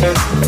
Okay.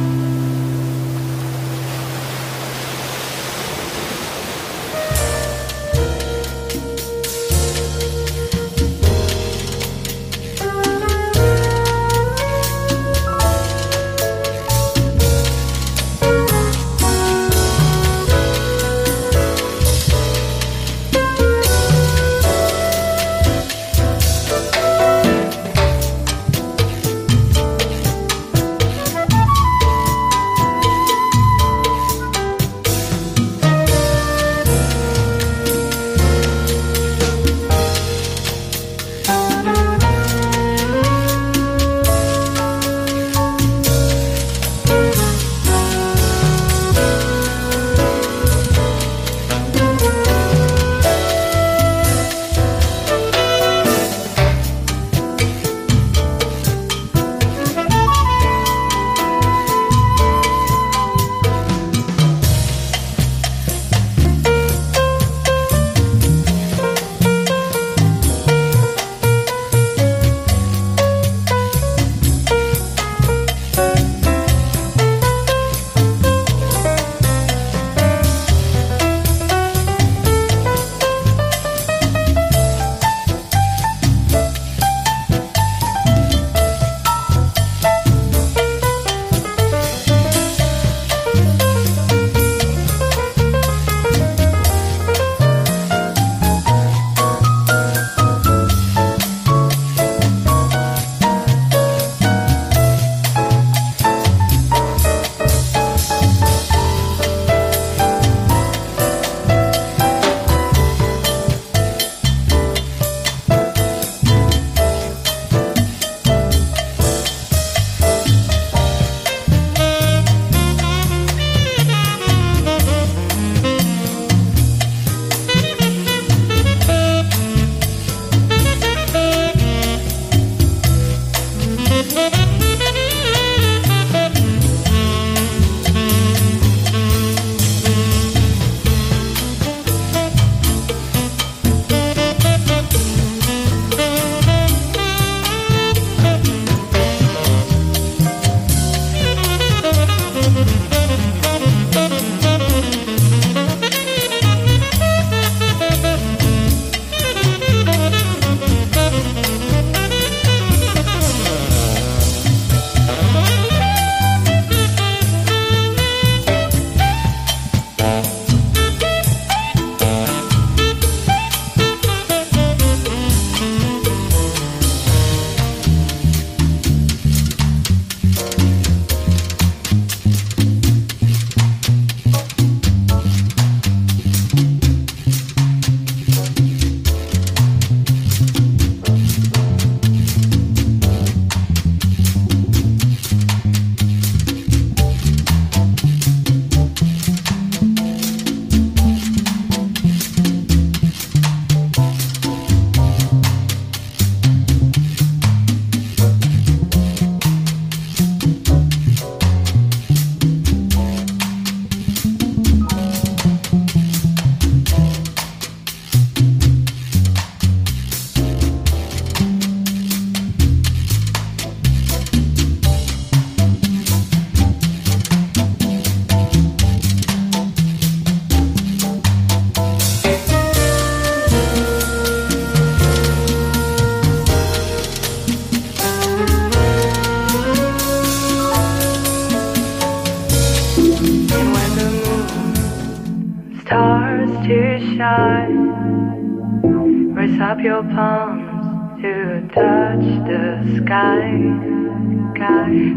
touch the sky.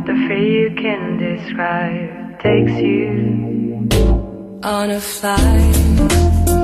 The fear you can describe takes you on a flight.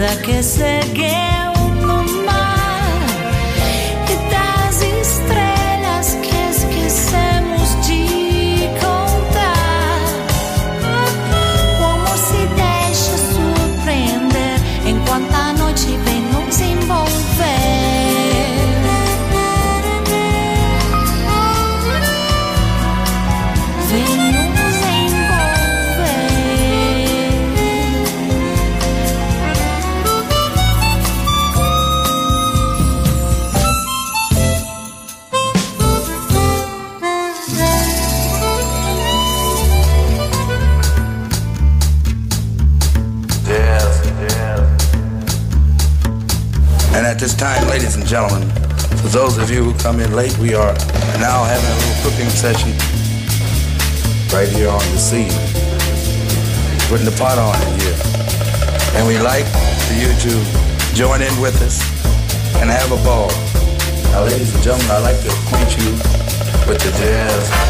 Onda que se time, ladies and gentlemen, for those of you who come in late, we are now having a little cooking session right here on the scene. Putting the pot on in here. And we like for you to join in with us and have a ball. Now, ladies and gentlemen, I'd like to acquaint you with the jazz.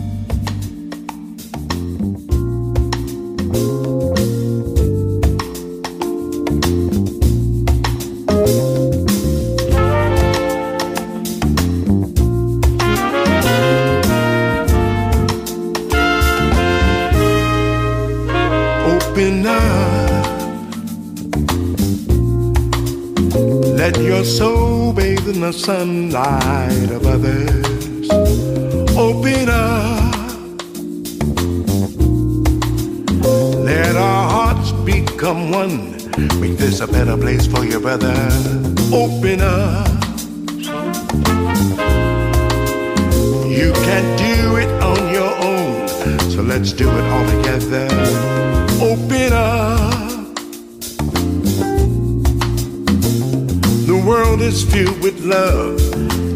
The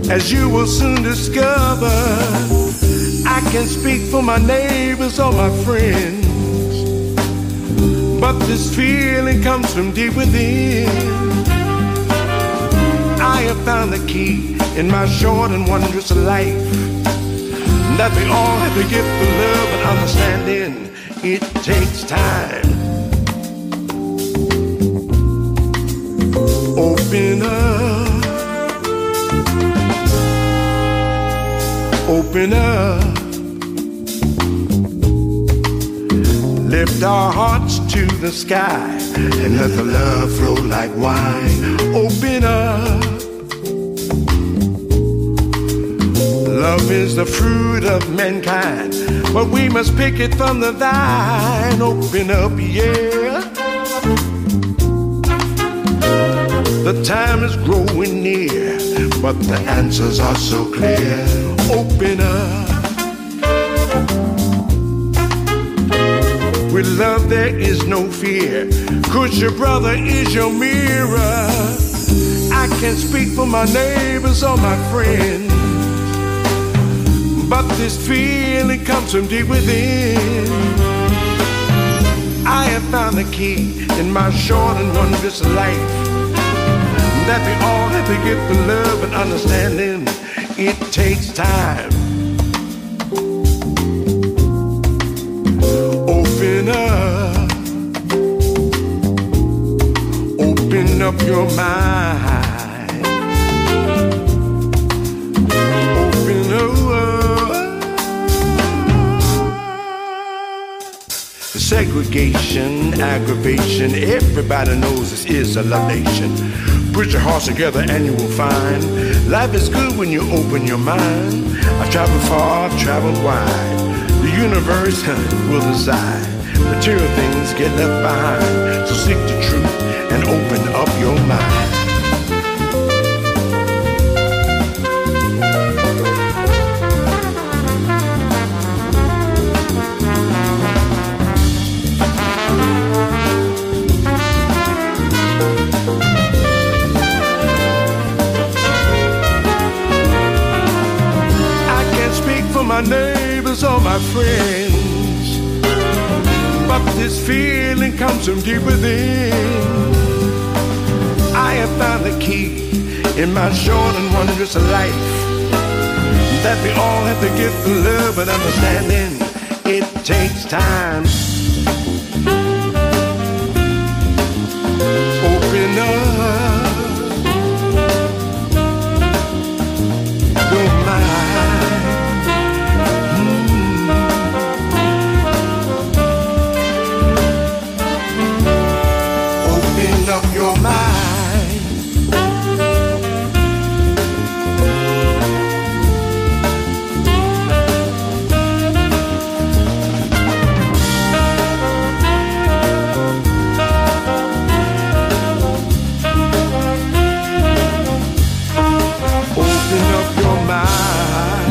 as you will soon discover. I can speak for my neighbors or my friends, but this feeling comes from deep within. I have found the key in my short and wondrous life that we all have to give for love and understanding. It takes time. Open up. Open up. Lift our hearts to the sky and let the love flow like wine. Open up. Love is the fruit of mankind, but we must pick it from the vine. Open up, yeah. The time is growing near, but the answers are so clear. Open up. With love, there is no fear, cause your brother is your mirror. I can speak for my neighbors or my friends. But this feeling comes from deep within. I have found the key in my short and wondrous life that we all have to give for love and understanding. It takes time. Open up, open up your mind. Open up. Segregation, aggravation, everybody knows this is a love nation. Put your hearts together and you will find life is good when you open your mind. I've traveled far, I've traveled wide. The universe will decide. Material things get left behind. So seek the truth and open up your mind. Or my friends, but this feeling comes from deep within. I have found the key in my short and wondrous life that we all have to give for love and understanding. It takes time. Open up